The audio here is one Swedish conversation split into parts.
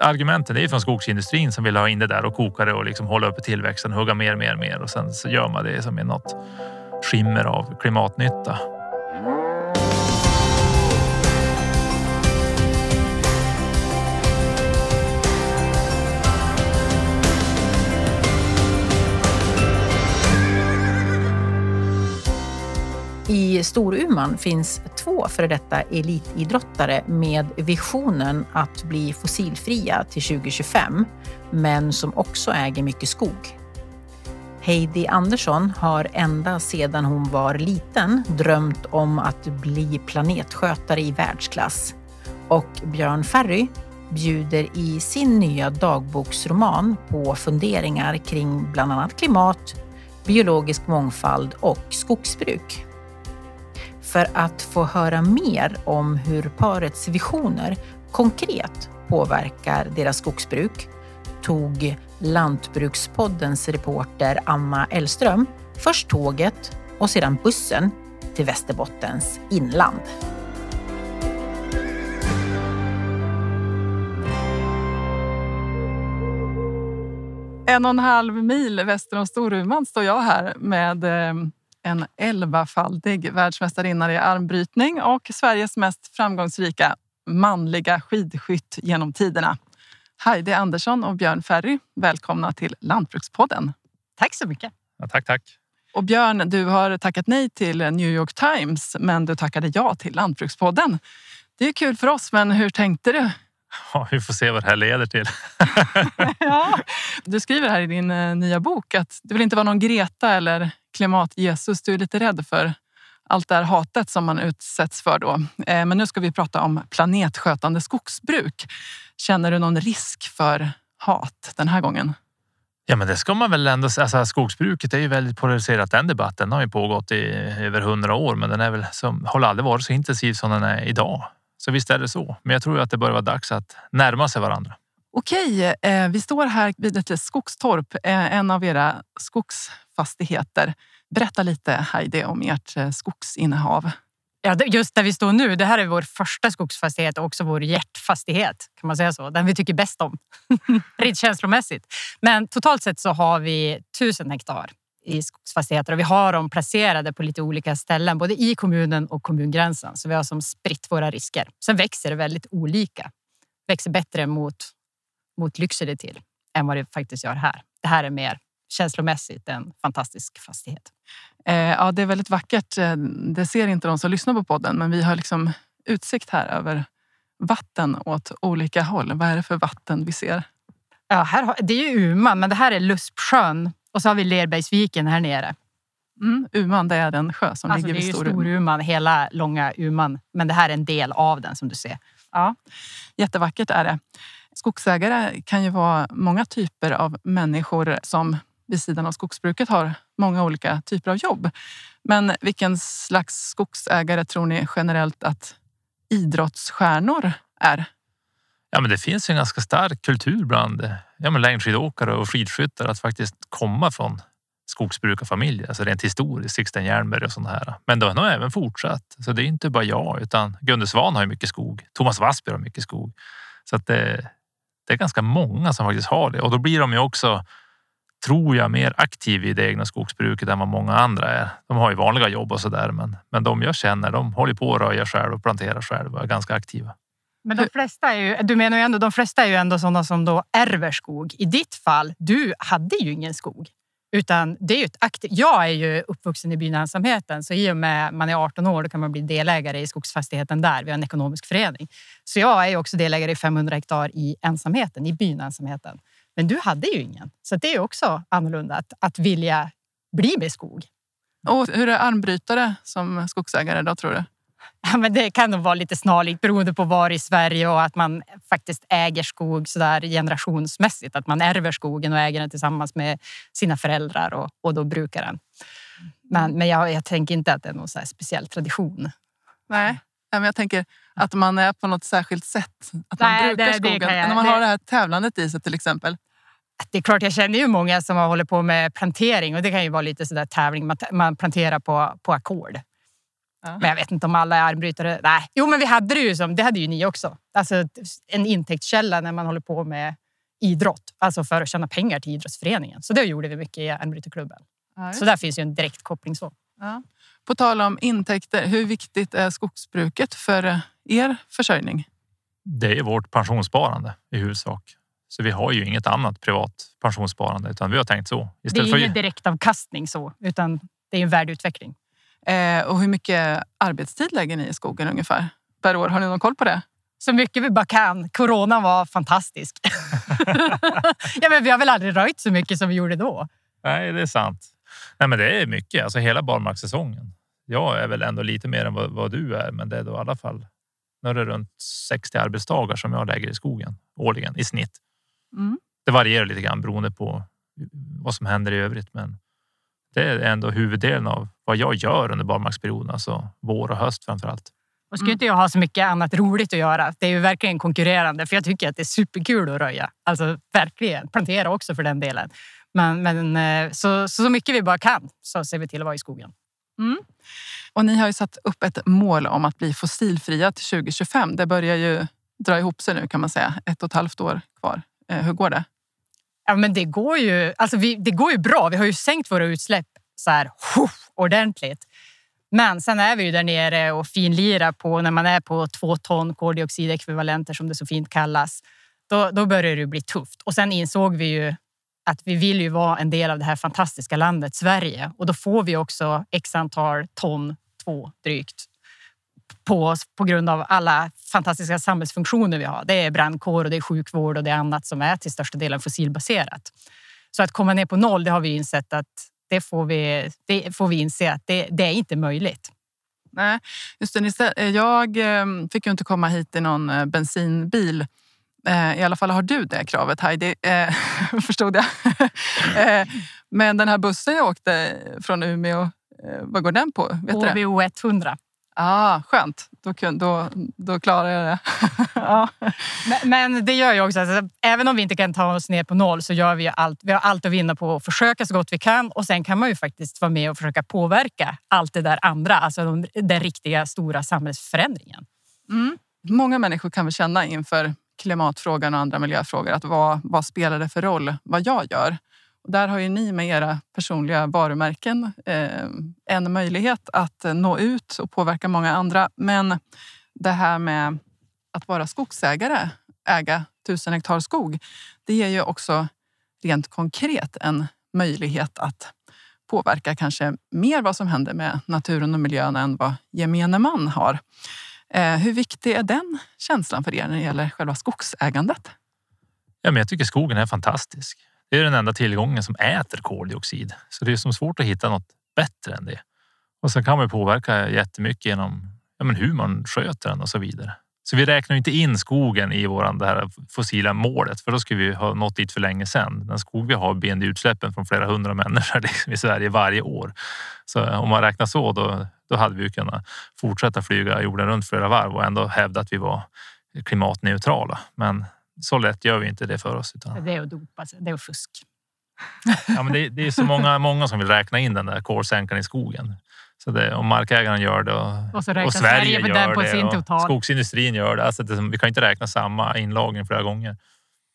argumenten är från skogsindustrin som vill ha in det där och koka det och liksom hålla uppe tillväxten, hugga mer, mer, mer och sen så gör man det som i något skimmer av klimatnytta. I Storuman finns två före detta elitidrottare med visionen att bli fossilfria till 2025, men som också äger mycket skog. Heidi Andersson har ända sedan hon var liten drömt om att bli planetskötare i världsklass. Och Björn Ferry bjuder i sin nya dagboksroman på funderingar kring bland annat klimat, biologisk mångfald och skogsbruk. För att få höra mer om hur parets visioner konkret påverkar deras skogsbruk tog Lantbrukspoddens reporter Anna Elström först tåget och sedan bussen till Västerbottens inland. En och en halv mil väster om Storuman står jag här med eh, en elvafaldig världsmästarinna i armbrytning och Sveriges mest framgångsrika manliga skidskytt genom tiderna. Heidi Andersson och Björn Ferry, välkomna till Lantbrukspodden. Tack så mycket. Ja, tack, tack. Och Björn, du har tackat nej till New York Times, men du tackade ja till Lantbrukspodden. Det är kul för oss, men hur tänkte du? Ja, vi får se vad det här leder till. ja, du skriver här i din eh, nya bok att du vill inte vara någon Greta eller klimat-Jesus. Du är lite rädd för allt det här hatet som man utsätts för då. Eh, men nu ska vi prata om planetskötande skogsbruk. Känner du någon risk för hat den här gången? Ja, men det ska man väl ändå säga. Alltså, skogsbruket är ju väldigt polariserat. Den debatten har ju pågått i över hundra år, men den är väl som har aldrig varit så intensiv som den är idag. Så visst är det så. Men jag tror att det börjar vara dags att närma sig varandra. Okej, eh, vi står här vid ett skogstorp, eh, en av era skogsfastigheter. Berätta lite Heidi om ert eh, skogsinnehav. Ja, just där vi står nu, det här är vår första skogsfastighet och också vår hjärtfastighet. Kan man säga så? Den vi tycker bäst om. Rent känslomässigt. Men totalt sett så har vi tusen hektar i skogsfastigheter och vi har dem placerade på lite olika ställen, både i kommunen och kommungränsen. Så vi har som spritt våra risker. Sen växer det väldigt olika. Växer bättre mot, mot Lycksele till än vad det faktiskt gör här. Det här är mer känslomässigt en fantastisk fastighet. Eh, ja, det är väldigt vackert. Eh, det ser inte de som lyssnar på podden, men vi har liksom utsikt här över vatten åt olika håll. Vad är det för vatten vi ser? Ja, här har, det är ju Uman, men det här är Luspsjön och så har vi Lerbergsviken här nere. Mm, Uman, det är den sjö som alltså, ligger vid Storuman. Det är ju Storuman, hela långa Uman, men det här är en del av den som du ser. Ja, jättevackert är det. Skogsägare kan ju vara många typer av människor som vid sidan av skogsbruket har många olika typer av jobb. Men vilken slags skogsägare tror ni generellt att idrottsstjärnor är? Ja, men det finns en ganska stark kultur bland ja, men längdskidåkare och skidskyttar att faktiskt komma från skogsbrukarfamiljer, alltså rent historiskt, Sixten Jernberg och sådana här. Men de har nog även fortsatt. Så det är inte bara jag, utan Gunde Svan har ju mycket skog. Thomas Wassberg har mycket skog. Så att det, det är ganska många som faktiskt har det och då blir de ju också tror jag, mer aktiva i det egna skogsbruket än vad många andra är. De har ju vanliga jobb och så där, men, men de jag känner, de håller på att röja själv och plantera själv och är ganska aktiva. Men de flesta är ju, du menar ju ändå, de flesta är ju ändå sådana som då ärver skog. I ditt fall, du hade ju ingen skog. Utan det är ju ett aktivt, jag är ju uppvuxen i byn ensamheten så i och med man är 18 år då kan man bli delägare i skogsfastigheten där. Vi har en ekonomisk förening. Så jag är ju också delägare i 500 hektar i ensamheten, i byn ensamheten. Men du hade ju ingen. Så det är också annorlunda att, att vilja bli med skog. Och hur är armbrytare som skogsägare då tror du? Ja, men det kan nog vara lite snarlikt beroende på var i Sverige och att man faktiskt äger skog så där generationsmässigt. Att man ärver skogen och äger den tillsammans med sina föräldrar och, och då brukar den. Men, men jag, jag tänker inte att det är någon speciell tradition. Nej, men jag tänker att man är på något särskilt sätt. Att man Nej, brukar det- det skogen. jag- När man det- har det här tävlandet i sig till exempel. Det är klart, jag känner ju många som har hållit på med plantering och det kan ju vara lite sådär tävling. Man, man planterar på, på ackord. Ja. Men jag vet inte om alla är armbrytare. Nej. Jo, men vi hade det ju som, det hade ju ni också. Alltså en intäktskälla när man håller på med idrott. Alltså för att tjäna pengar till idrottsföreningen. Så det gjorde vi mycket i armbrytarklubben. Ja, Så där finns ju en direkt koppling så. Ja. På tal om intäkter, hur viktigt är skogsbruket för er försörjning? Det är vårt pensionssparande i huvudsak. Så vi har ju inget annat privat pensionssparande utan vi har tänkt så. Det är Istället för ingen direktavkastning så, utan det är en värdeutveckling. Eh, och hur mycket arbetstid lägger ni i skogen ungefär per år? Har ni någon koll på det? Så mycket vi bara kan. Corona var fantastisk. ja, men vi har väl aldrig röjt så mycket som vi gjorde då. Nej, det är sant. Nej, men det är mycket, alltså hela barmarkssäsongen. Jag är väl ändå lite mer än vad, vad du är, men det är då i alla fall nu är det runt 60 arbetsdagar som jag lägger i skogen årligen i snitt. Mm. Det varierar lite grann beroende på vad som händer i övrigt, men det är ändå huvuddelen av vad jag gör under barmarksperioden, alltså vår och höst framför allt. Och skulle Mm. inte jag ha så mycket annat roligt att göra. Det är ju verkligen konkurrerande, för jag tycker att det är superkul att röja. Alltså verkligen. Plantera också för den delen. Men, men eh, så, så mycket vi bara kan så ser vi till att vara i skogen. Och ni har ju satt upp ett mål om att bli fossilfria till 2025. Det börjar ju dra ihop sig nu kan man säga. Ett och ett halvt år kvar. Eh, hur går det? Ja, men det går ju, alltså vi, det går ju bra. Vi har ju sänkt våra utsläpp så här, huff, ordentligt. Men sen är vi ju där nere och finlirar på när man är på två ton koldioxidekvivalenter som det så fint kallas. Då, då börjar det bli tufft. Och sen insåg vi ju att vi vill ju vara en del av det här fantastiska landet Sverige och då får vi också x antal ton, två drygt, på oss på grund av alla fantastiska samhällsfunktioner vi har. Det är brandkår och det är sjukvård och det är annat som är till största delen fossilbaserat. Så att komma ner på noll, det har vi insett att det får vi, det får vi inse att det, det är inte möjligt. Nej, just det. Eh, Jag eh, fick ju inte komma hit i någon eh, bensinbil. Eh, I alla fall har du det kravet Heidi, eh, förstod jag. Men den här bussen jag åkte från Umeå, vad går den på? Vet? HVO 100. Ah, skönt, då, då, då klarar jag det. ja. Men, men det gör ju också att även om vi inte kan ta oss ner på noll så gör vi allt. Vi har allt att vinna på att försöka så gott vi kan och sen kan man ju faktiskt vara med och försöka påverka allt det där andra, alltså den, den riktiga stora samhällsförändringen. Mm. Många människor kan väl känna inför klimatfrågan och andra miljöfrågor att vad, vad spelar det för roll vad jag gör? Och där har ju ni med era personliga varumärken eh, en möjlighet att eh, nå ut och påverka många andra. Men det här med att vara skogsägare, äga tusen hektar skog, det ger ju också rent konkret en möjlighet att påverka kanske mer vad som händer med naturen och miljön än vad gemene man har. Eh, hur viktig är den känslan för er när det gäller själva skogsägandet? Ja, men jag tycker skogen är fantastisk. Det är den enda tillgången som äter koldioxid, så det är som svårt att hitta något bättre än det. Och sen kan man påverka jättemycket genom ja, men hur man sköter den och så vidare. Så vi räknar inte in skogen i våran, det här fossila målet, för då skulle vi ha nått dit för länge sedan. Den skog vi har binder utsläppen från flera hundra människor liksom i Sverige varje år. Så om man räknar så, då, då hade vi kunnat fortsätta flyga jorden runt flera varv och ändå hävda att vi var klimatneutrala. Men så lätt gör vi inte det för oss. Utan, Det är att dopa sig, det är att fusk. ja, men det, det är så många, många som vill räkna in den där kolsänkan i skogen. Så det, om markägaren gör det och, Och och Sverige Sverige på gör den på det sin och total. skogsindustrin gör det. Alltså det, vi kan inte räkna samma inlagring flera gånger.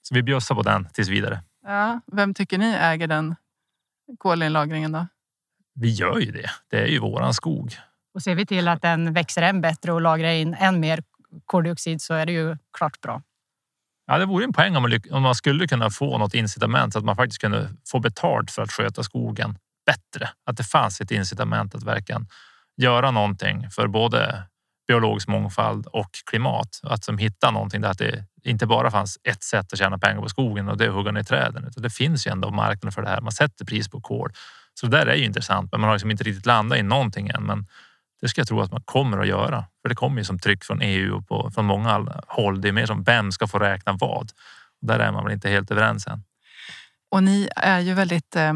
Så vi bjussar på den tills vidare. Ja, vem tycker ni äger den kolinlagringen då? Vi gör ju det. Det är ju våran skog. Och ser vi till att den växer än bättre och lagrar in än mer koldioxid så är det ju klart bra. Ja, det vore en poäng om man, om man skulle kunna få något incitament så att man faktiskt kunde få betalt för att sköta skogen bättre. Att det fanns ett incitament att verkligen göra någonting för både biologisk mångfald och klimat. Att som hitta någonting där att det inte bara fanns ett sätt att tjäna pengar på skogen och det är att hugga ner träden. Utan det finns ju ändå marknader för det här. Man sätter pris på kol. Så det där är ju intressant, men man har liksom inte riktigt landat i någonting än. Men det ska jag tro att man kommer att göra. För det kommer ju som tryck från EU och på, från många håll. Det är mer som vem ska få räkna vad? Och där är man väl inte helt överens än. Och ni är ju väldigt eh,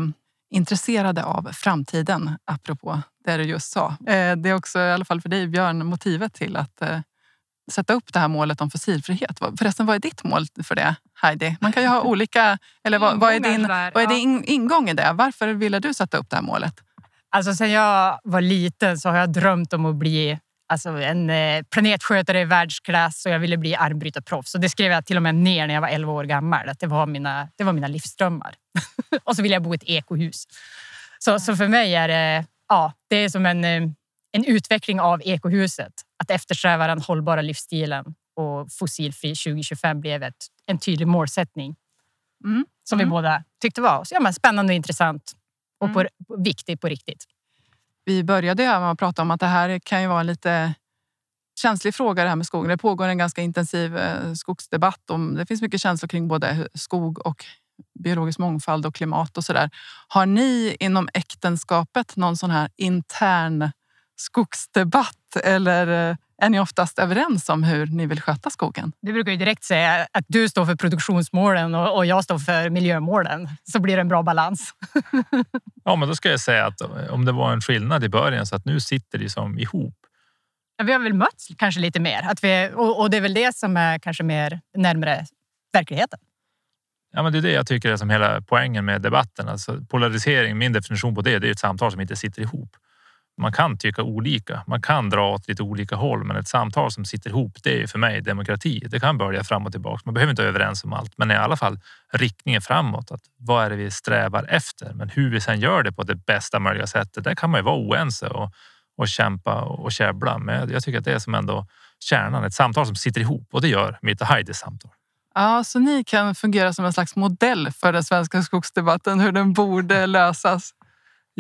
intresserade av framtiden, apropå det du just sa. Eh, det är också, i alla fall för dig Björn, motivet till att eh, sätta upp det här målet om fossilfrihet. Vad- Förresten, vad är ditt mål för det, Heidi? Man kan ju ha olika... Eller vad, vad är din, vad är ja. din ingång i det? Varför ville du sätta upp det här målet? Alltså sen jag var liten så har jag drömt om att bli alltså en eh, planetskötare i världsklass och jag ville bli armbrytarproffs. Och det skrev jag till och med ner när jag var 11 år gammal. Att det, var mina, det var mina livsdrömmar. och så ville jag bo i ett ekohus. Så, så för mig är det, ja, det är som en, eh, en utveckling av ekohuset. Att eftersträva den hållbara livsstilen och fossilfri 2025 blev ett, en tydlig målsättning. Mm. Som Mm. vi båda tyckte var ja, men spännande och intressant och Mm. på, viktig på riktigt. Vi började ju med att prata om att det här kan ju vara en lite känslig fråga det här med skogen. Det pågår en ganska intensiv eh, skogsdebatt. Om, det finns mycket känslor kring både skog och biologisk mångfald och klimat och sådär. Har ni inom äktenskapet någon sån här intern skogsdebatt eller eh, är ni oftast överens om hur ni vill sköta skogen? Du brukar ju direkt säga att du står för produktionsmålen och, jag står för miljömålen. Så blir det en bra balans. Ja, men då ska jag säga att om det var en skillnad i början så att nu sitter det som ihop. Ja, Vi har väl mötts kanske lite mer. Att vi, och, och det är väl det som är kanske mer närmare verkligheten. Ja, men det är det jag tycker är som hela poängen med debatten. Alltså polarisering, min definition på det, det är ett samtal som inte sitter ihop. Man kan tycka olika, man kan dra åt lite olika håll, men ett samtal som sitter ihop, det är för mig demokrati. Det kan börja fram och tillbaka. Man behöver inte vara överens om allt, men i alla fall riktningen framåt. Att vad är det vi strävar efter? Men hur vi sedan gör det på det bästa möjliga sättet, där kan man ju vara oense och, och kämpa och käbbla. Men jag tycker att det är som ändå kärnan, ett samtal som sitter ihop och det gör mitt och Heidis samtal. Ja, så ni kan fungera som en slags modell för den svenska skogsdebatten, hur den borde lösas.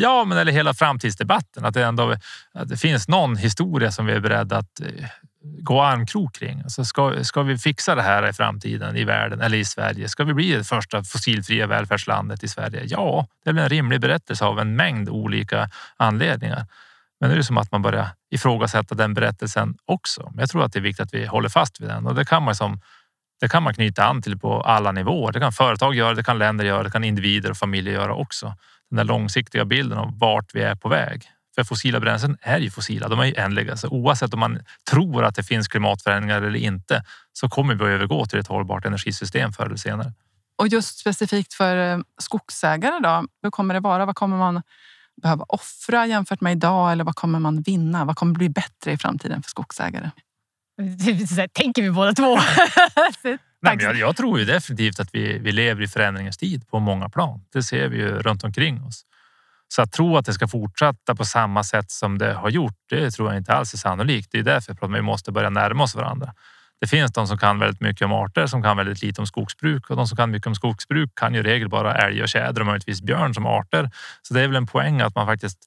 Ja, men eller hela framtidsdebatten. Att det ändå att det finns någon historia som vi är beredda att eh, gå armkrok kring. Alltså ska, ska vi fixa det här i framtiden i världen eller i Sverige? Ska vi bli det första fossilfria välfärdslandet i Sverige? Ja, det är väl en rimlig berättelse av en mängd olika anledningar. Men nu är det som att man börjar ifrågasätta den berättelsen också. Men jag tror att det är viktigt att vi håller fast vid den och det kan man som det kan man knyta an till på alla nivåer. Det kan företag göra, det kan länder göra, det kan individer och familjer göra också. Den där långsiktiga bilden av vart vi är på väg. För fossila bränslen är ju fossila, de är ju ändliga. Så oavsett om man tror att det finns klimatförändringar eller inte så kommer vi att övergå till ett hållbart energisystem förr eller senare. Och just specifikt för eh, skogsägare då, hur kommer det vara? Vad kommer man behöva offra jämfört med idag? Eller vad kommer man vinna? Vad kommer bli bättre i framtiden för skogsägare? Tänker vi båda två. Nej, men jag, jag tror ju definitivt att vi, vi lever i förändringens tid på många plan. Det ser vi ju runt omkring oss. Så att tro att det ska fortsätta på samma sätt som det har gjort, det tror jag inte alls är sannolikt. Det är därför jag pratar om att vi måste börja närma oss varandra. Det finns de som kan väldigt mycket om arter, som kan väldigt lite om skogsbruk och de som kan mycket om skogsbruk kan ju regel bara älg och tjäder och möjligtvis björn som arter. Så det är väl en poäng att man faktiskt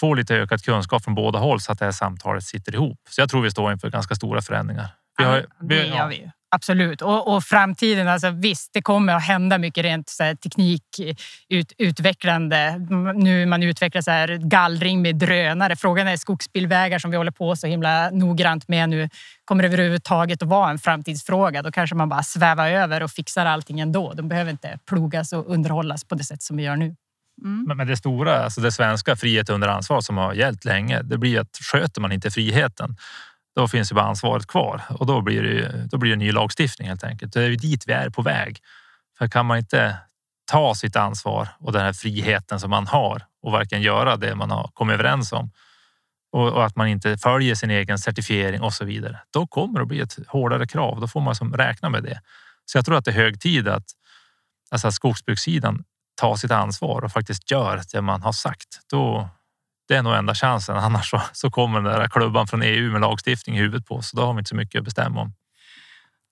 får lite ökad kunskap från båda håll så att det här samtalet sitter ihop. Så jag tror vi står inför ganska stora förändringar. Vi har, det vi, gör vi ju. Absolut. Och, och framtiden, alltså visst, det kommer att hända mycket rent så här, teknikutvecklande. Nu man utvecklar så här gallring med drönare. Frågan är skogsbilvägar som vi håller på så himla noggrant med nu. Kommer det överhuvudtaget att vara en framtidsfråga? Då kanske man bara svävar över och fixar allting ändå. De behöver inte plogas och underhållas på det sätt som vi gör nu. Mm. Men men det stora, alltså det svenska frihet under ansvar som har gällt länge, det blir att sköter man inte friheten, då finns ju bara ansvaret kvar och då blir det, ju- då blir det ny lagstiftning helt enkelt. Det är ju dit vi är på väg. För kan man inte ta sitt ansvar och den här friheten som man har och varken göra det man har kommit överens om och, och att man inte följer sin egen certifiering och så vidare, då kommer det att bli ett hårdare krav. Då får man som räkna med det. Så jag tror att det är hög tid att, alltså att skogsbrukssidan tar sitt ansvar och faktiskt gör det man har sagt. Då, det är nog enda chansen. Annars så, så kommer den där klubban från EU med lagstiftning i huvudet på oss. Då har vi inte så mycket att bestämma om.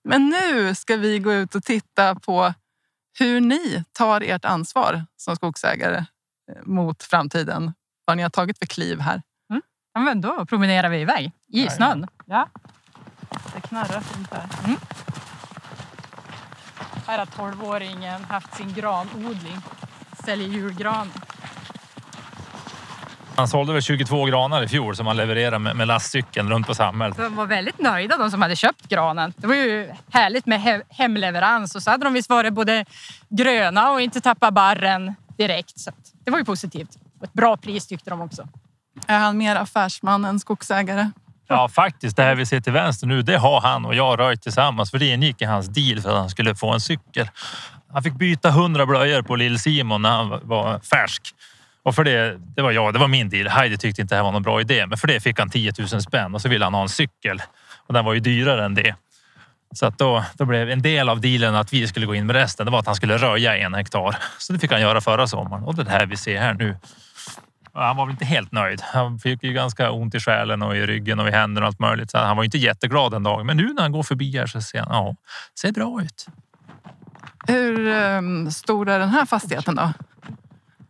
Men nu ska vi gå ut och titta på hur ni tar ert ansvar som skogsägare eh, mot framtiden. Vad ni har tagit för kliv här. Ja, men då promenerar vi iväg i snön. Ja. Det knarrar fint här. Här har tolvåringen haft sin granodling. Säljer julgran. Han sålde väl 22 granar i fjol som han levererade med, med lastcykeln runt på samhället. De var väldigt nöjda de som hade köpt granen. Det var ju härligt med he- hemleverans och så hade de visst varit både gröna och inte tappat barren direkt. Så det var ju positivt. Och ett bra pris tyckte de också. Är han mer affärsman än skogsägare? Ja, faktiskt. Det här vi ser till vänster nu, det har han och jag röjt tillsammans. För det ingick i hans deal för att han skulle få en cykel. Han fick byta 100 blöjor på Lill-Simon när han var färsk. Och för det, det var jag, det var min deal. Heidi tyckte inte det här var någon bra idé, men för det fick han 10 000 spänn och så ville han ha en cykel och den var ju dyrare än det. Så att då, då blev en del av dealen att vi skulle gå in med resten. Det var att han skulle röja en hektar. Så det fick han göra förra sommaren och det här vi ser här nu. Han var väl inte helt nöjd. Han fick ju ganska ont i själen och i ryggen och i händerna och allt möjligt. Så han var inte jätteglad den dagen. Men nu när han går förbi här så ser han, ja, ser bra ut. Hur um, stor är den här fastigheten då?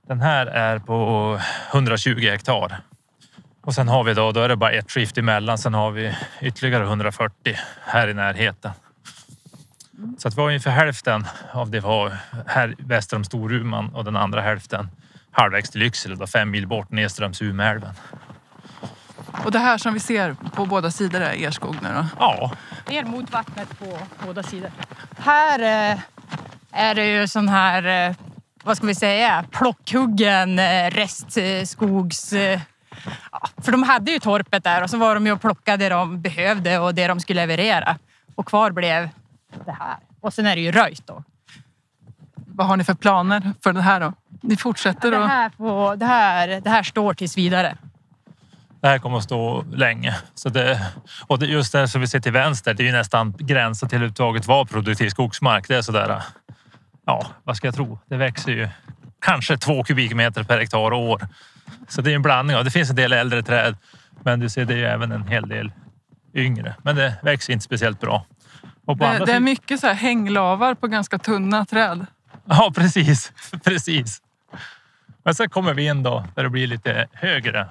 Den här är på 120 hektar. Och sen har vi då, då är det bara ett skift emellan. Sen har vi ytterligare 140 här i närheten. Så att vi har ungefär hälften av det vi har här väster om Storuman och den andra hälften halvvägs till Lycksele, då, fem mil bort nedströms Umeälven. Och det här som vi ser på båda sidor är er skog nu då? Ja. Ner mot vattnet på båda sidor. Här eh, är det ju sån här, eh, vad ska vi säga, plockhuggen eh, restskogs... Eh, ja, för de hade ju torpet där och så var de ju och plockade det de behövde och det de skulle leverera. Och kvar blev det här. Och sen är det ju röjt då. Vad har ni för planer för det här då? Ni fortsätter Det och... här, på, det, här, det här står tills vidare. Det här kommer att stå länge. Så det, och det, just det som vi ser till vänster, det är ju nästan gränsen till överhuvudtaget var produktiv skogsmark. Det är sådär, ja, vad ska jag tro? Det växer ju kanske två kubikmeter per hektar och år. Så det är en blandning av, det finns en del äldre träd, men du ser det är ju även en hel del yngre. Men det växer inte speciellt bra. Det, det är sidan- mycket så här hänglavar på ganska tunna träd. Ja, precis. precis. Men sen kommer vi in då där det blir lite högre.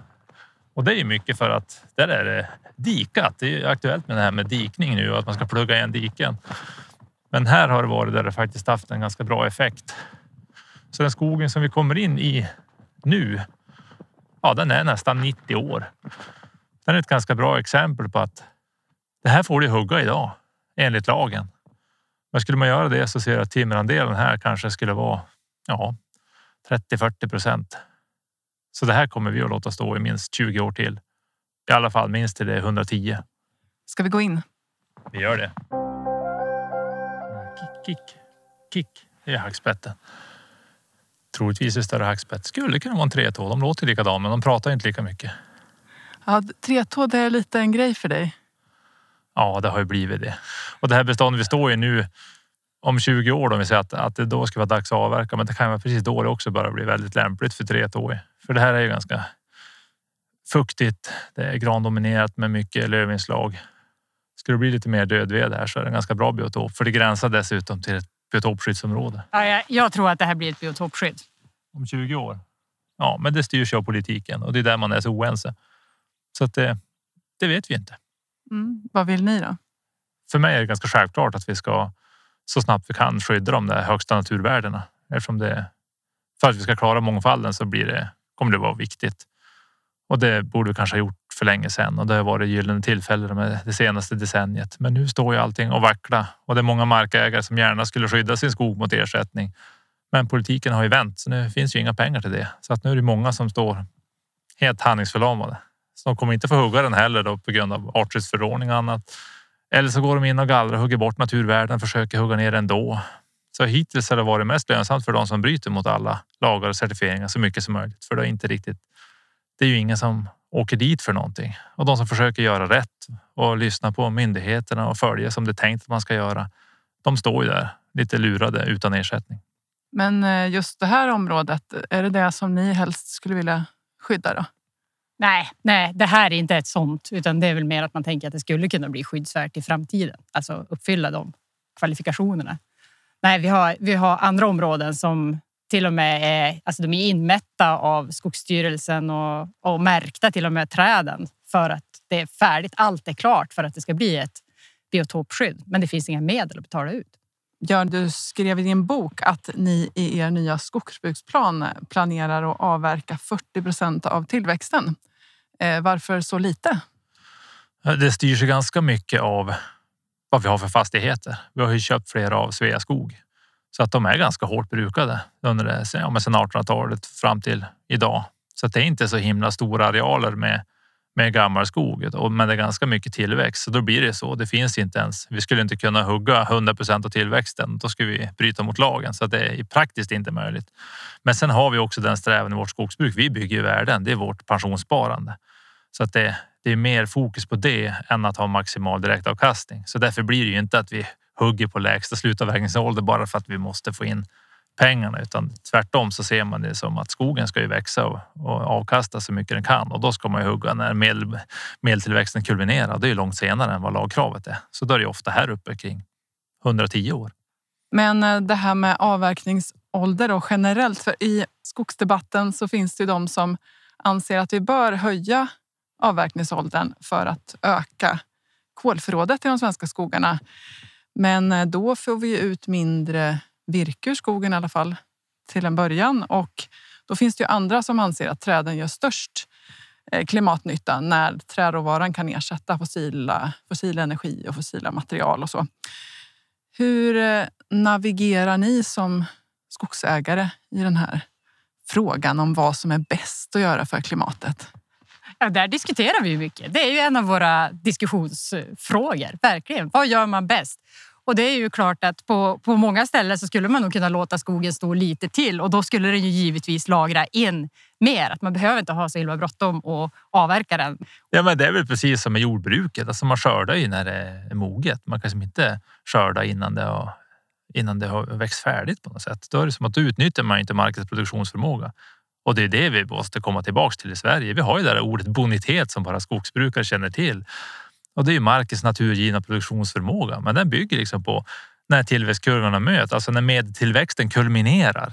Och det är mycket för att där är det dikat. Det är aktuellt med det här med dikning nu att man ska plugga igen diken. Men här har det varit där det faktiskt haft en ganska bra effekt. Så den skogen som vi kommer in i nu, ja, den är nästan 90 år. Den är ett ganska bra exempel på att det här får du hugga idag enligt lagen. Men skulle man göra det så ser jag att timmerandelen här kanske skulle vara ja, 30-40 procent. Så det här kommer vi att låta stå i minst 20 år till. I alla fall minst till det är 110. Ska vi gå in? Vi gör det. Kick, kick, är hackspetten. Troligtvis är större hackspett. Skulle kunna vara en tretå. De låter likadant men de pratar inte lika mycket. Ja, tretå, det är lite en grej för dig. Ja, det har ju blivit det. Och det här beståndet vi står i nu om 20 år, då vi säger att, att det då ska vara dags att avverka, men det kan vara precis då det också börjar bli väldigt lämpligt för tretåig. För det här är ju ganska fuktigt. Det är grandominerat med mycket lövinslag. Ska det bli lite mer dödved här så är det en ganska bra biotop, för det gränsar dessutom till ett biotopskyddsområde. Ja, jag, jag tror att det här blir ett biotopskydd. Om 20 år. Ja, men det styrs ju av politiken och det är där man är så oense. Så att det, det vet vi inte. Mm. Vad vill ni då? för mig är det ganska självklart att vi ska så snabbt vi kan skydda de där högsta naturvärdena. Eftersom det, för att vi ska klara mångfalden så blir det, kommer det vara viktigt. Och det borde vi kanske ha gjort för länge sedan och det har varit gyllene tillfällen med det senaste decenniet. Men nu står ju allting och vackla och det är många markägare som gärna skulle skydda sin skog mot ersättning. Men politiken har ju vänt så nu finns ju inga pengar till det. Så att nu är det många som står helt handlingsförlamade. Så de kommer inte få hugga den heller då på grund av artskyddsförordning och annat. Eller så går de in och gallrar och hugger bort naturvärden, försöker hugga ner ändå. Så hittills har det varit mest lönsamt för de som bryter mot alla lagar och certifieringar så mycket som möjligt. För det är inte riktigt. Det är ju ingen som åker dit för någonting och de som försöker göra rätt och lyssna på myndigheterna och följa som det är tänkt att man ska göra. De står ju där lite lurade utan ersättning. Men eh, just det här området, är det det som ni helst skulle vilja skydda då? Nej, nej, det här är inte ett sånt, utan det är väl mer att man tänker att det skulle kunna bli skyddsvärt i framtiden. Alltså uppfylla de kvalifikationerna. Nej, vi har, vi har andra områden som till och med är, alltså de är inmätta av Skogsstyrelsen och, och märkta till och med träden för att det är färdigt. Allt är klart för att det ska bli ett biotopskydd, men det finns inga medel att betala ut. Björn, du skrev i din bok att ni i er nya skogsbruksplan planerar att avverka 40 procent av tillväxten. Eh, varför så lite? Det styrs ganska mycket av vad vi har för fastigheter. Vi har ju köpt flera av Sveaskog så att de är ganska hårt brukade under det, ja, men sedan 1800-talet fram till idag. Så att det är inte så himla stora arealer med, med gammal skog, men det är ganska mycket tillväxt. Så då blir det så. Det finns inte ens. Vi skulle inte kunna hugga 100 procent av tillväxten. Då skulle vi bryta mot lagen så det är praktiskt inte möjligt. Men sen har vi också den strävan i vårt skogsbruk. Vi bygger ju värden. Det är vårt pensionssparande så att det, det är mer fokus på det än att ha maximal direktavkastning. Så därför blir det ju inte att vi hugger på lägsta slutavverkningsålder bara för att vi måste få in pengarna utan tvärtom så ser man det som att skogen ska ju växa och, och avkasta så mycket den kan och då ska man ju hugga när medel, medeltillväxten kulminerar. Det är ju långt senare än vad lagkravet är. Så då är det ofta här uppe kring 110 år. Men eh, det här med avverkningsålder och generellt, för i skogsdebatten så finns det ju de som anser att vi bör höja avverkningsåldern för att öka kolförrådet i de svenska skogarna. Men eh, då får vi ut mindre virke ur skogen i alla fall till en början och då finns det ju andra som anser att träden gör störst eh, klimatnytta när träråvaran kan ersätta fossila, fossil energi och fossila material och så. Hur eh, navigerar ni som skogsägare i den här frågan om vad som är bäst att göra för klimatet? Ja, där diskuterar vi mycket. Det är ju en av våra diskussionsfrågor. Verkligen. Vad gör man bäst? Och det är ju klart att på, på många ställen så skulle man nog kunna låta skogen stå lite till och då skulle den ju givetvis lagra in mer. Att man behöver inte ha så himla bråttom och avverka den. Ja, men det är väl precis som med jordbruket. Alltså man skördar ju när det är moget. Man kan inte skörda innan det har, innan det har växt färdigt på något sätt. Då är det som att då utnyttjar man inte markens produktionsförmåga. Och det är det vi måste komma tillbaks till i Sverige. Vi har ju det där ordet bonitet som bara skogsbrukare känner till. Och det är ju markens naturgivna produktionsförmåga. Men den bygger liksom på när tillväxtkurvorna möts, alltså när medeltillväxten kulminerar.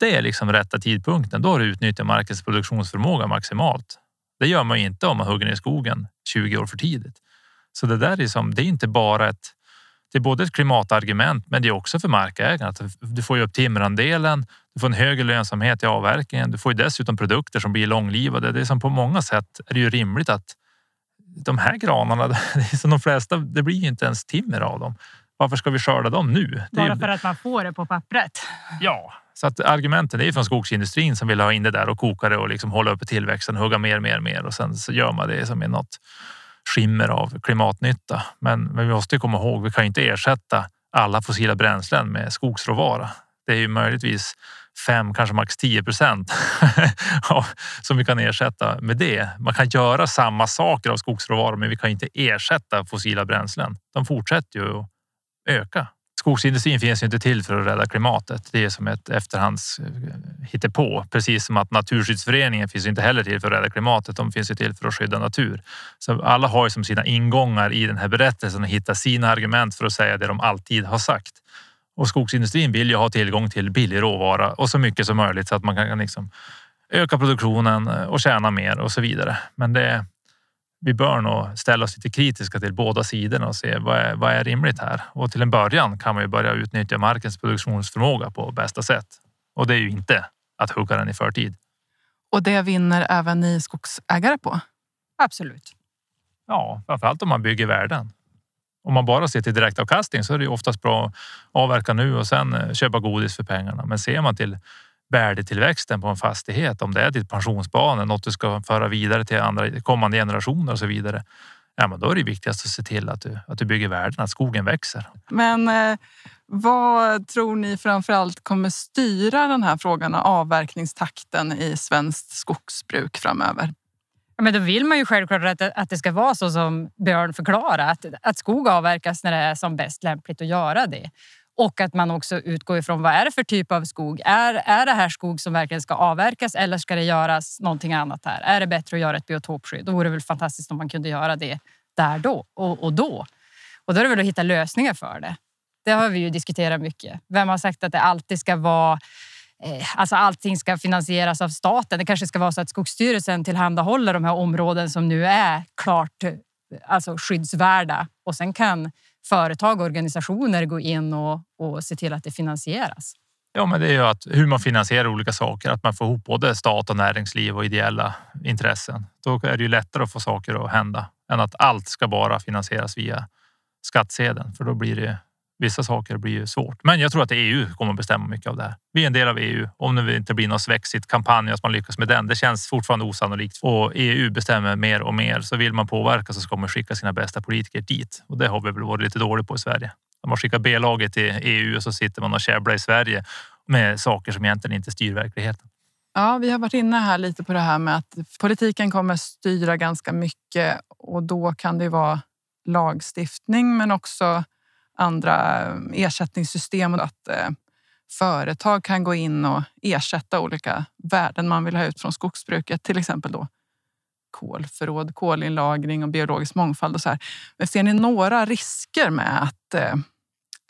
Det är liksom rätta tidpunkten. Då har du utnyttjat markens produktionsförmåga maximalt. Det gör man inte om man hugger ner skogen 20 år för tidigt. Så det där är, som, det är inte bara ett det är både ett klimatargument, men det är också för markägarna. Du får ju upp timmerandelen, du får en högre lönsamhet i avverkningen. Du får ju dessutom produkter som blir långlivade. Det är som på många sätt är det ju rimligt att de här granarna, det är som de flesta, det blir ju inte ens timmer av dem. Varför ska vi skörda dem nu? Bara ju... för att man får det på pappret. Ja, så att argumenten är från skogsindustrin som vill ha in det där och koka det och liksom hålla uppe tillväxten, hugga mer, mer, mer och sen så gör man det som i något skimmer av klimatnytta. Men, men vi måste komma ihåg, vi kan inte ersätta alla fossila bränslen med skogsråvara. Det är ju möjligtvis 5, kanske max 10 procent som vi kan ersätta med det. Man kan göra samma saker av skogsråvara, men vi kan inte ersätta fossila bränslen. De fortsätter ju att öka skogsindustrin finns ju inte till för att rädda klimatet. Det är som ett efterhands eh, på. Precis som att Naturskyddsföreningen finns inte heller till för att rädda klimatet. De finns ju till för att skydda natur. Så alla har ju som sina ingångar i den här berättelsen och hittar sina argument för att säga det de alltid har sagt. Och skogsindustrin vill ju ha tillgång till billig råvara och så mycket som möjligt så att man kan liksom öka produktionen eh, och tjäna mer och så vidare. Men det, vi bör nog ställa oss lite kritiska till båda sidorna och se vad är, vad är rimligt här? Och till en början kan man ju börja utnyttja markens produktionsförmåga på bästa sätt. Och det är ju inte att hugga den i förtid. Och det vinner även ni skogsägare på? Absolut. Ja, framförallt om man bygger värden. Om man bara ser till direktavkastning så är det oftast bra att avverka nu och sen eh, köpa godis för pengarna. Men ser man till värdetillväxten på en fastighet, om det är ditt pensionssparande, något du ska föra vidare till andra kommande generationer och så vidare. Ja, men då är det viktigast att se till att du, att du bygger värden, att skogen växer. Men eh, vad tror ni framför allt kommer styra den här frågan och avverkningstakten i svenskt skogsbruk framöver? Ja, men då vill man ju självklart att, att det ska vara så som Björn förklarade, att, att skog avverkas när det är som bäst lämpligt att göra det. Och att man också utgår ifrån vad är det för typ av skog? Är, är det här skog som verkligen ska avverkas eller ska det göras någonting annat här? Är det bättre att göra ett biotopskydd? Då vore det väl fantastiskt om man kunde göra det där då och, och då. Och då är det väl att hitta lösningar för det. Det har vi ju diskuterat mycket. Vem har sagt att det alltid ska vara eh, Alltså allting ska finansieras av staten. Det kanske ska vara så att Skogsstyrelsen tillhandahåller de här områden som nu är klart eh, alltså skyddsvärda och sen kan företag och organisationer gå in och, och se till att det finansieras? Ja, men det är ju att hur man finansierar olika saker, att man får ihop både stat och näringsliv och ideella intressen. Då är det ju lättare att få saker att hända än att allt ska bara finansieras via skattsedeln, för då blir det Vissa saker blir ju svårt, men jag tror att EU kommer att bestämma mycket av det här. Vi är en del av EU. Om det inte blir någon svexit kampanj att man lyckas med den. Det känns fortfarande osannolikt och EU bestämmer mer och mer. Så vill man påverka så ska man skicka sina bästa politiker dit och det har vi väl varit lite dåligt på i Sverige. Man skickar B-laget till EU och så sitter man och käbblar i Sverige med saker som egentligen inte styr verkligheten. Ja, vi har varit inne här lite på det här med att politiken kommer styra ganska mycket och då kan det vara lagstiftning men också andra eh, ersättningssystem. Att eh, företag kan gå in och ersätta olika värden man vill ha ut från skogsbruket, till exempel då kolförråd, kolinlagring och biologisk mångfald. och så här. Men ser ni några risker med att eh,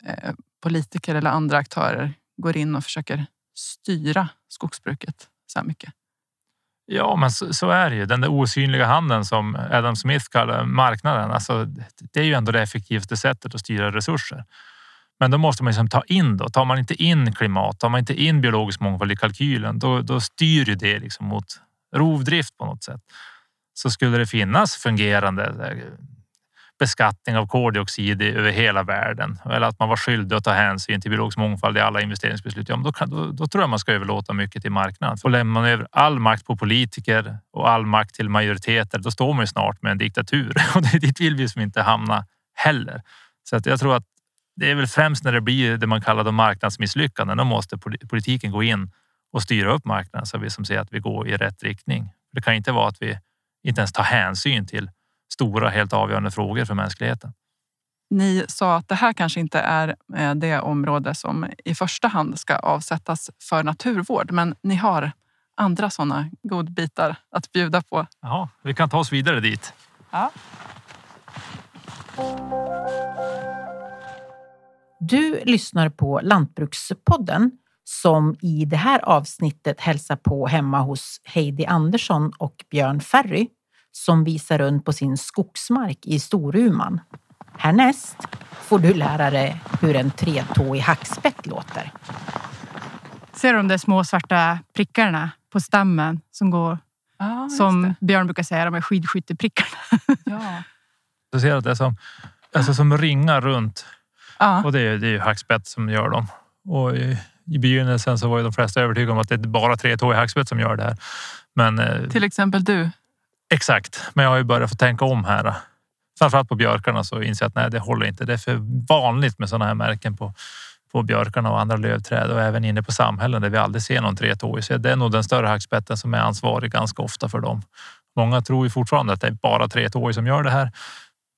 eh politiker eller andra aktörer går in och försöker styra skogsbruket så här mycket? Ja, men så, så, är det ju. Den där osynliga handen som Adam Smith kallar marknaden. Alltså, det är ju ändå det effektivaste sättet att styra resurser. Men då måste man liksom ta in då. Tar man inte in klimat, tar man inte in biologisk mångfald i kalkylen, då, då styr ju det liksom mot rovdrift på något sätt. Så skulle det finnas fungerande eh, beskattning av koldioxid över hela världen eller att man var skyldig att ta hänsyn till biologisk mångfald i alla investeringsbeslut. Ja, då, kan, då, då, tror jag man ska överlåta mycket till marknaden. För lämnar man över all makt på politiker och all makt till majoriteter, då står man ju snart med en diktatur och det dit vill vi som inte hamna heller. Så att jag tror att det är väl främst när det blir det man kallar marknadsmisslyckanden. Då måste politiken gå in och styra upp marknaden så vi som ser att vi går i rätt riktning. Det kan inte vara att vi inte ens tar hänsyn till stora, helt avgörande frågor för mänskligheten. Ni sa att det här kanske inte är eh, det område som i första hand ska avsättas för naturvård, men ni har andra sådana godbitar att bjuda på. Ja, vi kan ta oss vidare dit. Ja. Du lyssnar på Lantbrukspodden som i det här avsnittet hälsar på hemma hos Heidi Andersson och Björn Ferry som visar runt på sin skogsmark i Storuman. Härnäst får du lära dig hur en tretåig hackspett låter. Ser du de där små svarta prickarna på stammen som går ah, som Björn brukar säga, de är skidskytteprickarna. Ja. Du ser att det är som, alltså som ringar runt ah. och det är, det är ju hackspett som gör dem. Och i, i begynnelsen så var ju de flesta övertygade om att det är bara tretåig hackspett som gör det här. Men, eh, Till exempel du? Exakt, men jag har ju börjat få tänka om här. Framförallt på björkarna så inser jag att nej, det håller inte. Det är för vanligt med sådana här märken på, på björkarna och andra lövträd och även inne på samhällen där vi aldrig ser någon tretåig. Så det är nog den större hackspetten som är ansvarig ganska ofta för dem. Många tror ju fortfarande att det är bara tretåig som gör det här,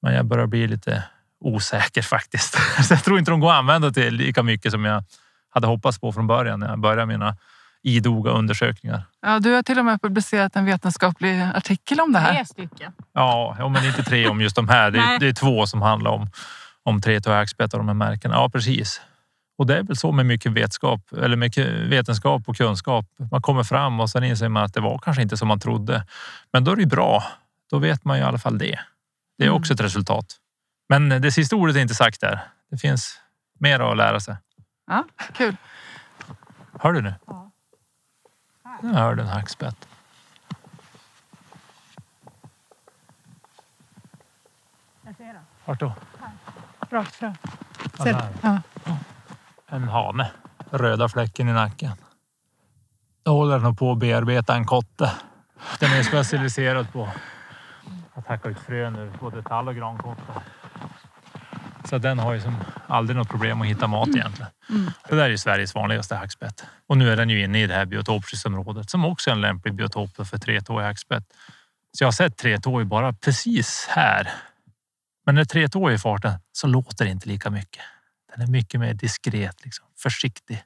men jag börjar bli lite osäker faktiskt. Så jag tror inte de går att använda till lika mycket som jag hade hoppats på från början när jag började mina idoga undersökningar. Ja, du har till och med publicerat en vetenskaplig artikel om det här. Tre stycken. Ja, men inte tre om just de här. Det är, det är två som handlar om, om tre och och de här märkena. Ja, precis. Och det är väl så med mycket vetskap eller mycket vetenskap och kunskap. Man kommer fram och sen inser man att det var kanske inte som man trodde. Men då är det bra. Då vet man i alla fall det. Det är mm. också ett resultat. Men det sista ordet är inte sagt där. Det finns mer att lära sig. Ja, kul. Hör du nu? Ja. Nu hör du en hackspett. Jag ser den. Vart då? Rakt fram. Ser du? Ja. En hane. Röda fläcken i nacken. Då håller den på att bearbeta en kotte. Den är specialiserad på att hacka ut frön ur både tall och grankottar. Så den har ju som aldrig något problem att hitta mat egentligen. Mm. Det där är Sveriges vanligaste hackspett. Och nu är den ju inne i det här biotopskyddsområdet som också är en lämplig biotop för tretåig hackspett. Så jag har sett tretåig bara precis här. Men när tretåig är i farten så låter det inte lika mycket. Den är mycket mer diskret, liksom, försiktig.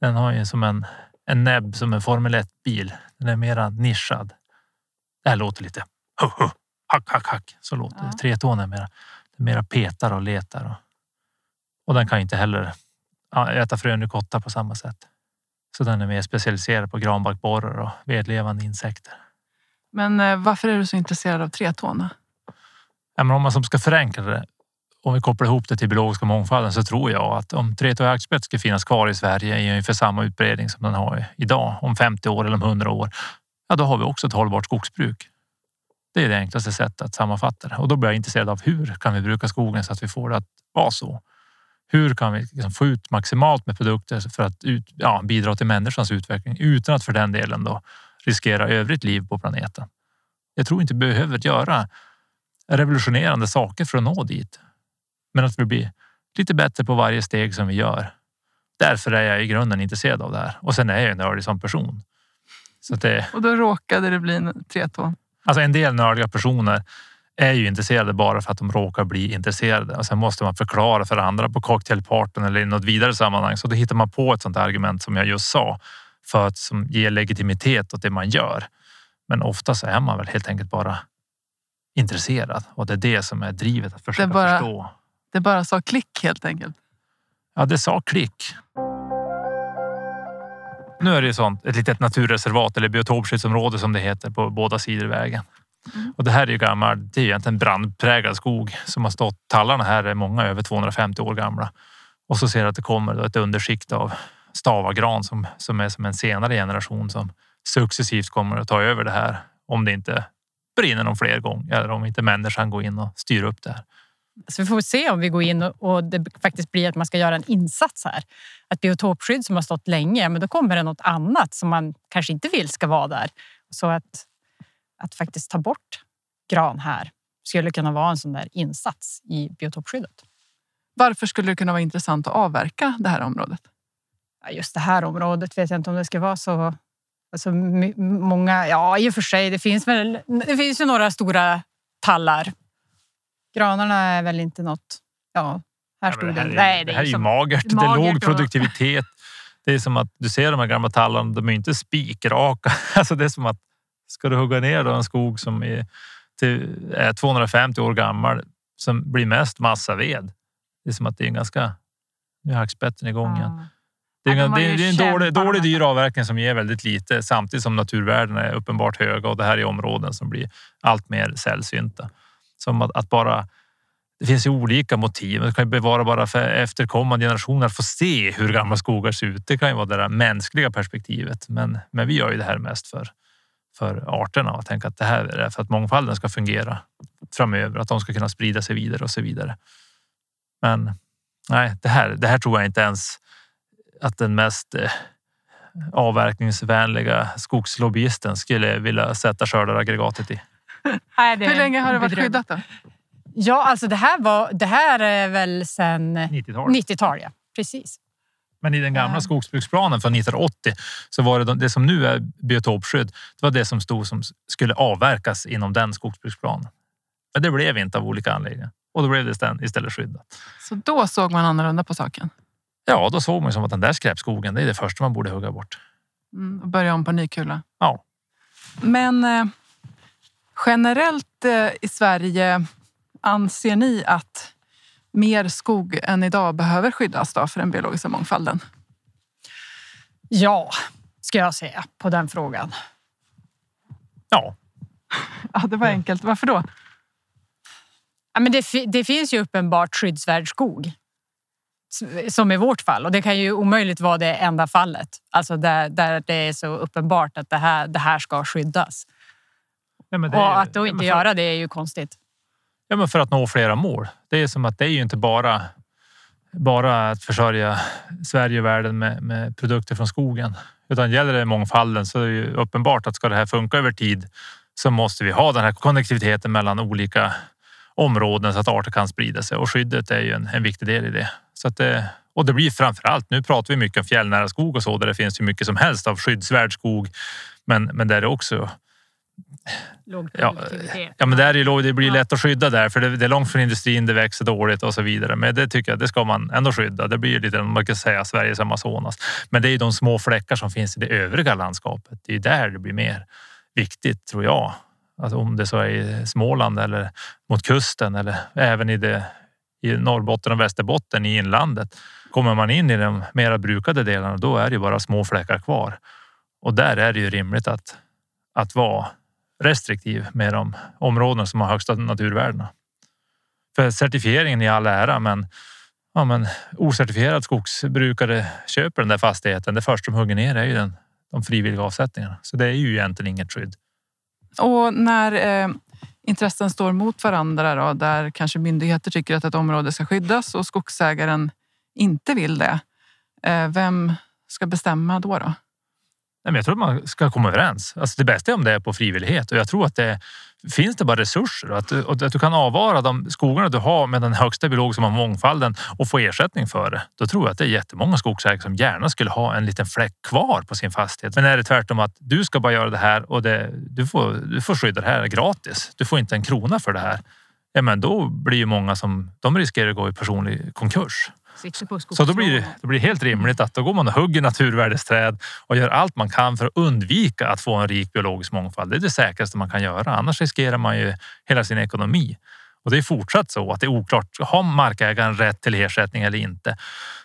Den har ju som en, en näbb som en Formel 1-bil. Den är mera nischad. Det här låter lite hack, hack, hack. Så låter ja. det. Tretån är mera mera petar och letar. Och, och den kan inte heller äta frön ur kottar på samma sätt. Så den är mer specialiserad på granbarkborrar och vedlevande insekter. Men eh, varför är du så intresserad av tretåna? Ja, men om man som ska förenkla det, om vi kopplar ihop det till biologiska mångfalden så tror jag att om tretåig hackspett ska finnas kvar i Sverige i ungefär samma utbredning som den har idag om 50 år eller om 100 år, ja då har vi också ett hållbart skogsbruk. Det är det enklaste sättet att sammanfatta det och då blir jag intresserad av hur kan vi bruka skogen så att vi får det att vara så? Hur kan vi liksom få ut maximalt med produkter för att ut, ja, bidra till människans utveckling utan att för den delen då riskera övrigt liv på planeten? Jag tror inte vi behöver göra revolutionerande saker för att nå dit. Men att vi blir lite bättre på varje steg som vi gör. Därför är jag i grunden intresserad av det här. Och sen är jag en nördig som person. Så det, Och då råkade det bli en tretå alltså en del nördiga personer är ju intresserade bara för att de råkar bli intresserade. Och sen måste man förklara för andra på cocktailparten eller i något vidare sammanhang. Så då hittar man på ett sånt argument som jag just sa för att som ger legitimitet åt det man gör. Men oftast är man väl helt enkelt bara intresserad och det är det som är drivet att försöka bara- förstå. Det bara sa klick helt enkelt. Ja, det sa klick. Nu är det sånt, ett litet naturreservat eller biotopskyddsområde som det heter på båda sidor vägen. Mm. Och det här är ju gammal, det är egentligen brandpräglad skog som har stått. Tallarna här är många över 250 år gamla. Och så ser jag att det kommer då ett underskikt av stavagran som, som är som en senare generation som successivt kommer att ta över det här. Om det inte brinner någon fler gång eller om inte människan går in och styr upp det här. Så vi får se om vi går in och- det faktiskt blir att man ska göra en insats här. Att biotopskydd som har stått länge, men då kommer det något annat som man kanske inte vill ska vara där. Så att, att faktiskt ta bort gran här skulle kunna vara en sån där insats i biotopskyddet. Varför skulle det kunna vara intressant att avverka det här området? Just det här området vet jag inte om det ska vara så... Alltså, många, ja, i och för sig. Det finns, väl, det finns ju några stora tallar. Granarna är väl inte något... Ja, här Ja, stod men det. här är, Nej, det är här är ju som- magert. Det är magert låg produktivitet. Det är som att du ser de här gamla tallarna, de är inte spikraka. Alltså det är som att ska du hugga ner då en skog som är, till, är 250 år gammal som blir mest massaved. Det är som att det är en ganska... Nu är hackspetten igång igen. Ja. Det är, Ja, de det det är en dålig, dålig dyr avverkning som ger väldigt lite samtidigt som naturvärdena är uppenbart höga och det här är områden som blir allt mer sällsynta. Som att, att bara det finns ju olika motiv. Det kan ju bevara bara för efterkommande generationer att få se hur gamla skogar ser ut. Det kan ju vara det där mänskliga perspektivet. Men, men vi gör ju det här mest för, för arterna och tänker att det här är för att mångfalden ska fungera framöver, att de ska kunna sprida sig vidare och så vidare. Men nej, det här, det här tror jag inte ens att den mest eh, avverkningsvänliga skogslobbyisten skulle vilja sätta skördaraggregatet i. Nej, Hur länge har det varit skyddat då? Ja, alltså det här, var, det här är väl sen 90-talet. 90-tal. Ja. Precis. Men i den gamla skogsbruksplanen från 1980 så var det de- det som nu är biotopskydd. Det var det som stod som skulle avverkas inom den skogsbruksplanen. Men det blev inte av olika anledningar och då blev det istället skyddat. Så då såg man annorlunda på saken. Ja, då såg man som att den där skräpskogen, det är det första man borde hugga bort. Mm, och börja om på ny kula. Ja. Men eh, generellt eh, i Sverige anser ni att mer skog än idag behöver skyddas då för den biologiska mångfalden? Ja, ska jag säga på den frågan. Ja, Ja, det var enkelt. Varför då? Ja, men det, det finns ju uppenbart skyddsvärd skog. Som i vårt fall. Och det kan ju omöjligt vara det enda fallet. Alltså där, där det är så uppenbart att det här, det här ska skyddas. Är Och att då inte göra det är ju konstigt. Ja, men för att nå flera mål. Det är som att det är ju inte bara bara att försörja Sverige och världen med, med produkter från skogen. Utan gäller det mångfalden så är det ju uppenbart att ska det här funka över tid så måste vi ha den här konnektiviteten mellan olika områden så att arter kan sprida sig och skyddet är ju en, en viktig del i det. Så att det och det blir framför allt. Nu pratar vi mycket om fjällnära skog och så där det finns ju mycket som helst av skyddsvärd skog. Men, men där är det också Låg Ja, produktivitet. Ja, men det, är ju, låg- det blir Ja. lätt att skydda där för det, det är långt från industrin, det växer dåligt och så vidare. Men det tycker jag, det ska man ändå skydda. Det blir lite, man kan säga, Sveriges Amazonas. Men det är ju de små fläckar som finns i det övriga landskapet. Det är där det blir mer viktigt, tror jag. Alltså om det så är i Småland eller mot kusten eller även i, det, i Norrbotten och Västerbotten i inlandet. Kommer man in i de mera brukade delarna, då är det ju bara små fläckar kvar. Och där är det ju rimligt att, att vara restriktiv med de områden som har högsta naturvärdena. För certifieringen i all ära, men, ja, men ocertifierad skogsbrukare köper den där fastigheten. Det första de hugger ner är ju den, de frivilliga avsättningarna. Så det är ju egentligen inget skydd. Och när eh, intressen står mot varandra då, där kanske myndigheter tycker att ett område ska skyddas och skogsägaren inte vill det. Eh, vem ska bestämma då? då? Nej, men jag tror att man ska komma överens. Alltså det bästa är om det är på frivillighet och jag tror att det finns det bara resurser och att, du, och att du kan avvara de skogarna du har med den högsta biologiska mångfalden och få ersättning för det. Då tror jag att det är jättemånga skogsägare som gärna skulle ha en liten fläck kvar på sin fastighet. Men är det tvärtom att du ska bara göra det här och det, du, får, du får skydda det här gratis. Du får inte en krona för det här. Ja, men då blir ju många som de riskerar att gå i personlig konkurs. Så då blir, det, då blir det helt rimligt att då går man och hugger naturvärdesträd och gör allt man kan för att undvika att få en rik biologisk mångfald. Det är det säkraste man kan göra. Annars riskerar man ju hela sin ekonomi. Och det är fortsatt så att det är oklart. Har markägaren rätt till ersättning eller inte?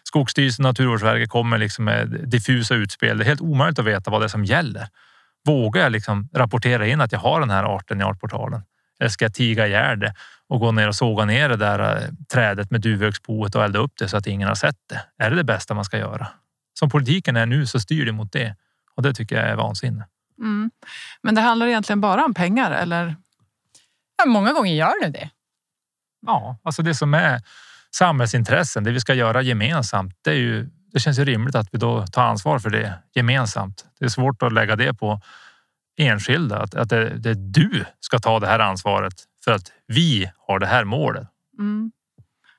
Skogsstyrelsen och Naturvårdsverket kommer liksom med diffusa utspel. Det är helt omöjligt att veta vad det är som gäller. Vågar jag liksom rapportera in att jag har den här arten i artportalen? Eller ska jag tiga ihjäl det? Och gå ner och såga ner det där eh, trädet med duvhöksboet och elda upp det så att ingen har sett det. Är det det bästa man ska göra? Som politiken är nu så styr det mot det och det tycker jag är vansinne. Mm. Men det handlar egentligen bara om pengar eller? Ja, många gånger gör det det. Ja, alltså det som är samhällsintressen, det vi ska göra gemensamt. Det, är ju, det känns ju rimligt att vi då tar ansvar för det gemensamt. Det är svårt att lägga det på enskilda, att, att det, det du ska ta det här ansvaret för att vi har det här målet. Mm.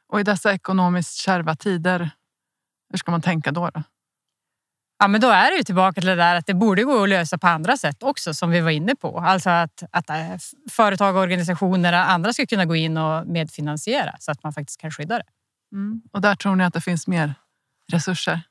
Och i dessa ekonomiskt kärva tider, hur ska man tänka då? då? Ja, men då är det ju tillbaka till det där att det borde gå att lösa på andra sätt också som vi var inne på. Alltså att, att äh, företag, organisationer och andra ska kunna gå in och medfinansiera så att man faktiskt kan skydda det. Mm. Och där tror ni att det finns mer resurser?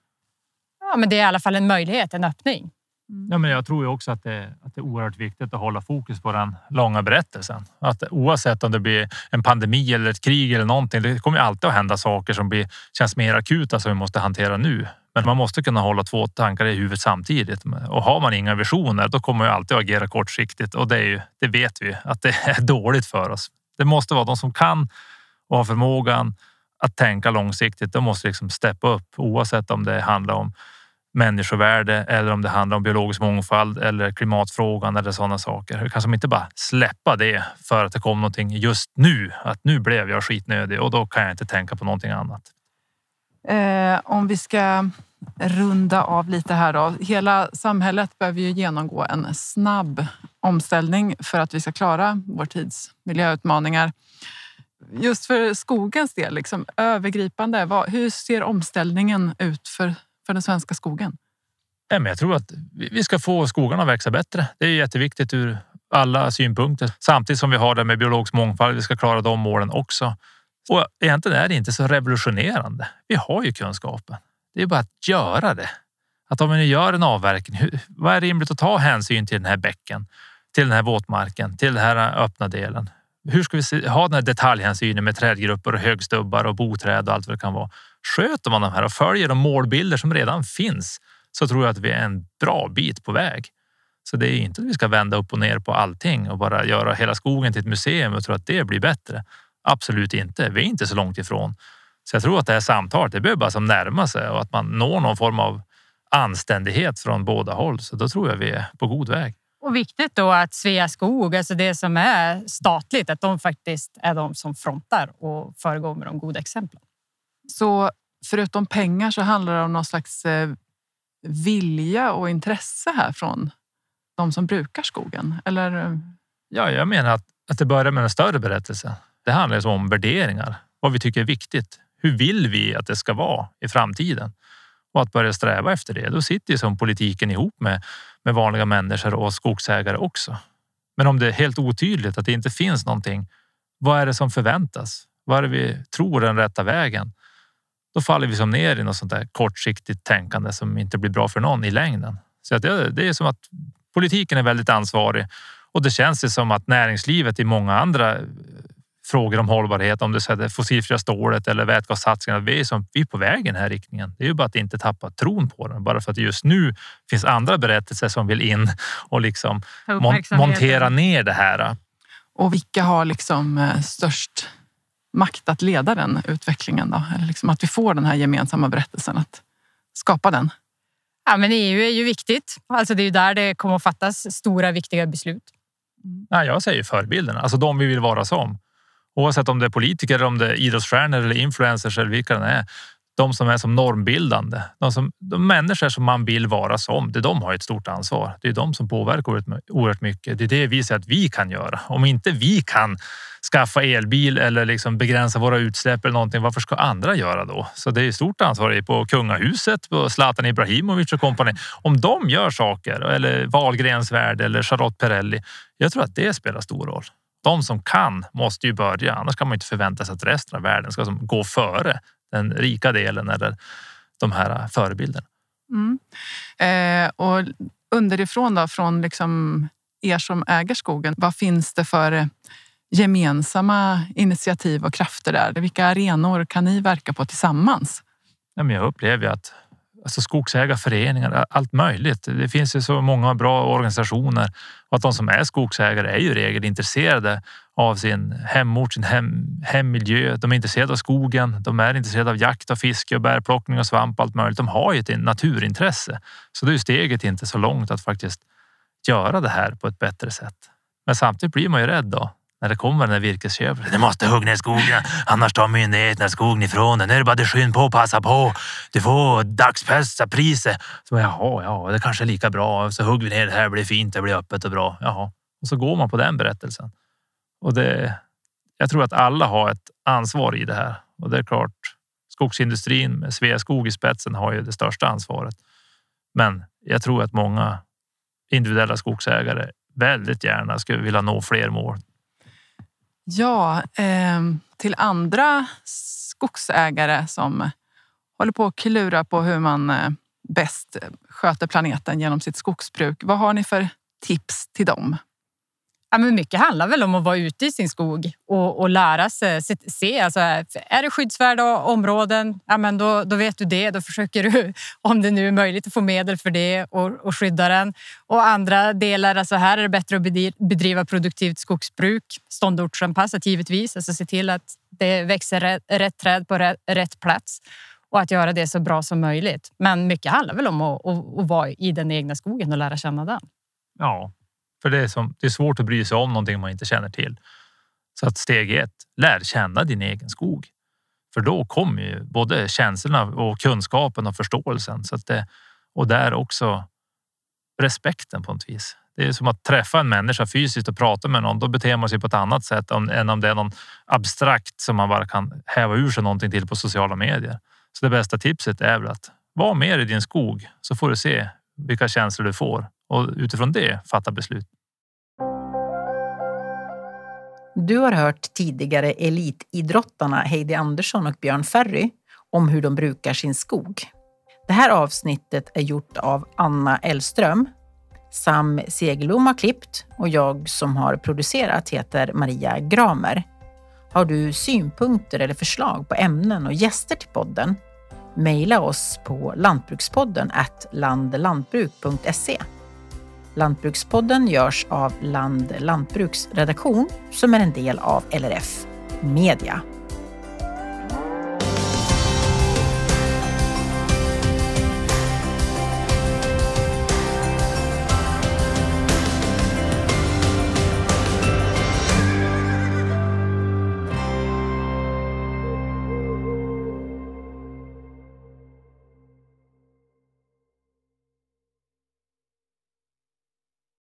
Ja, men det är i alla fall en möjlighet, en öppning. Mm. Ja, men jag tror ju också att det, att det är oerhört viktigt att hålla fokus på den långa berättelsen. Att oavsett om det blir en pandemi eller ett krig eller någonting, det kommer alltid att hända saker som blir, känns mer akuta som vi måste hantera nu. Men man måste kunna hålla två tankar i huvudet samtidigt och har man inga visioner, då kommer man alltid att agera kortsiktigt och det, är ju, det vet vi att det är dåligt för oss. Det måste vara de som kan och har förmågan att tänka långsiktigt. De måste liksom steppa upp oavsett om det handlar om människovärde eller om det handlar om biologisk mångfald eller klimatfrågan eller sådana saker. Hur kan som inte bara släppa det för att det kom någonting just nu. Att nu blev jag skitnödig och då kan jag inte tänka på någonting annat. Eh, om vi ska runda av lite här då. Hela samhället behöver ju genomgå en snabb omställning för att vi ska klara vår tids miljöutmaningar. Just för skogens del, liksom, övergripande, vad, hur ser omställningen ut för för den svenska skogen? jag tror att vi ska få skogarna att växa bättre. Det är jätteviktigt ur alla synpunkter. Samtidigt som vi har det med biologisk mångfald. Vi ska klara de målen också. Och egentligen är det inte så revolutionerande. Vi har ju kunskapen. Det är bara att göra det. Att om vi nu gör en avverkning, vad är rimligt att ta hänsyn till den här bäcken, till den här våtmarken, till den här öppna delen? Hur ska vi ha den här detaljhänsynen med trädgrupper och högstubbar och boträd och allt vad det kan vara? Sköter man de här och följer de målbilder som redan finns så tror jag att vi är en bra bit på väg. Så det är inte att vi ska vända upp och ner på allting och bara göra hela skogen till ett museum och tro att det blir bättre. Absolut inte. Vi är inte så långt ifrån. Så jag tror att det här samtalet, det behöver bara som närma sig och att man når någon form av anständighet från båda håll. Så då tror jag vi är på god väg. Och viktigt då att Sveaskog, alltså det som är statligt, att de faktiskt är de som frontar och föregår med de goda exemplen. Så förutom pengar så handlar det om någon slags eh, vilja och intresse här från de som brukar skogen? Eller? Ja, jag menar att, att det börjar med en större berättelse. Det handlar om värderingar, vad vi tycker är viktigt. Hur vill vi att det ska vara i framtiden? Och att börja sträva efter det. Då sitter ju som politiken ihop med, med vanliga människor och skogsägare också. Men om det är helt otydligt att det inte finns någonting. Vad är det som förväntas? Vad är det vi tror är den rätta vägen? Då faller vi som ner i något sånt där kortsiktigt tänkande som inte blir bra för någon i längden. Så att det, det är som att politiken är väldigt ansvarig och det känns det som att näringslivet i många andra eh, frågor om hållbarhet, om det är det fossilfria stålet eller vätgassatsningar. Vi är, som, vi är på väg i den här riktningen. Det är ju bara att inte tappa tron på den. Bara för att just nu finns andra berättelser som vill in och liksom mon montera ner det här. Och vilka har liksom eh, störst makt att leda den utvecklingen? Då? Eller liksom att vi får den här gemensamma berättelsen, att skapa den? Ja, men EU är ju viktigt. Alltså det är ju där det kommer att fattas stora viktiga beslut. Mm. Ja, jag säger förebilderna, alltså de vi vill vara som. Oavsett om det är politiker, om det är idrottsstjärnor eller influencers eller vilka det är de som är som normbildande. De, som, de människor som man vill vara som, det de har ett stort ansvar. Det är de som påverkar oerhört mycket. Det är det vi säger att vi kan göra. Om inte vi kan skaffa elbil eller liksom begränsa våra utsläpp eller någonting, varför ska andra göra då? Så det är stort ansvar på kungahuset, på Zlatan Ibrahimovic och kompani. Om de gör saker, eller Wahlgrens värld eller Charlotte Perrelli, jag tror att det spelar stor roll. De som kan måste ju börja, annars kan man inte förvänta sig att resten av världen ska gå före den rika delen eller de här förebilderna. Mm. Eh, och underifrån då, från liksom er som äger skogen, vad finns det för gemensamma initiativ och krafter där? Vilka arenor kan ni verka på tillsammans? Ja, men jag upplever att alltså skogsägarföreningar, allt möjligt. Det finns ju så många bra organisationer och att de som är skogsägare är ju i regel intresserade av sin hemort, sin hem, hemmiljö. De är intresserade av skogen. De är intresserade av jakt och fiske och bärplockning och svamp. Allt möjligt. De har ju ett naturintresse, så då är steget inte så långt att faktiskt göra det här på ett bättre sätt. Men samtidigt blir man ju rädd då när det kommer den där virkesköparen. Du måste hugga ner skogen, annars tar myndigheterna skogen ifrån dig. Nu är det bara att skynda på, och passa på. Du får dagsbästa priset. Så jaha, ja, det kanske är lika bra. Så hugger vi ner det här, det blir fint, det blir öppet och bra. Jaha, och så går man på den berättelsen. Och det, jag tror att alla har ett ansvar i det här och det är klart. Skogsindustrin med Sveaskog i spetsen har ju det största ansvaret. Men jag tror att många individuella skogsägare väldigt gärna skulle vilja nå fler mål. Ja, eh, till andra skogsägare som håller på att klura på hur man eh, bäst sköter planeten genom sitt skogsbruk. Vad har ni för tips till dem? Ja, men mycket handlar väl om att vara ute i sin skog och, och lära sig se. Alltså, är det skyddsvärda områden, ja, men då, då vet du det. Då försöker du, om det nu är möjligt, att få medel för det och, och skydda den. Och andra delar, alltså här är det bättre att bedriva produktivt skogsbruk, ståndortsanpassat givetvis. Alltså se till att det växer rätt, rätt träd på rätt, rätt plats och att göra det så bra som möjligt. Men mycket handlar väl om att, att, att vara i den egna skogen och lära känna den. Ja, för det är, som, det är svårt att bry sig om någonting man inte känner till. Så att steg ett, lär känna din egen skog. För då kommer ju både känslorna och kunskapen och förståelsen. Så att det, och där också respekten på något vis. Det är som att träffa en människa fysiskt och prata med någon. Då beter man sig på ett annat sätt än om det är någon abstrakt som man bara kan häva ur sig någonting till på sociala medier. Så det bästa tipset är väl att vara mer i din skog så får du se vilka känslor du får och utifrån det fatta beslut. Du har hört tidigare elitidrottarna Heidi Andersson och Björn Ferry om hur de brukar sin skog. Det här avsnittet är gjort av Anna Elström. Sam Segelom har klippt och jag som har producerat heter Maria Gramer. Har du synpunkter eller förslag på ämnen och gäster till podden? Mejla oss på lantbrukspodden landlantbruk.se. Lantbrukspodden görs av Land Lantbruksredaktion som är en del av LRF Media.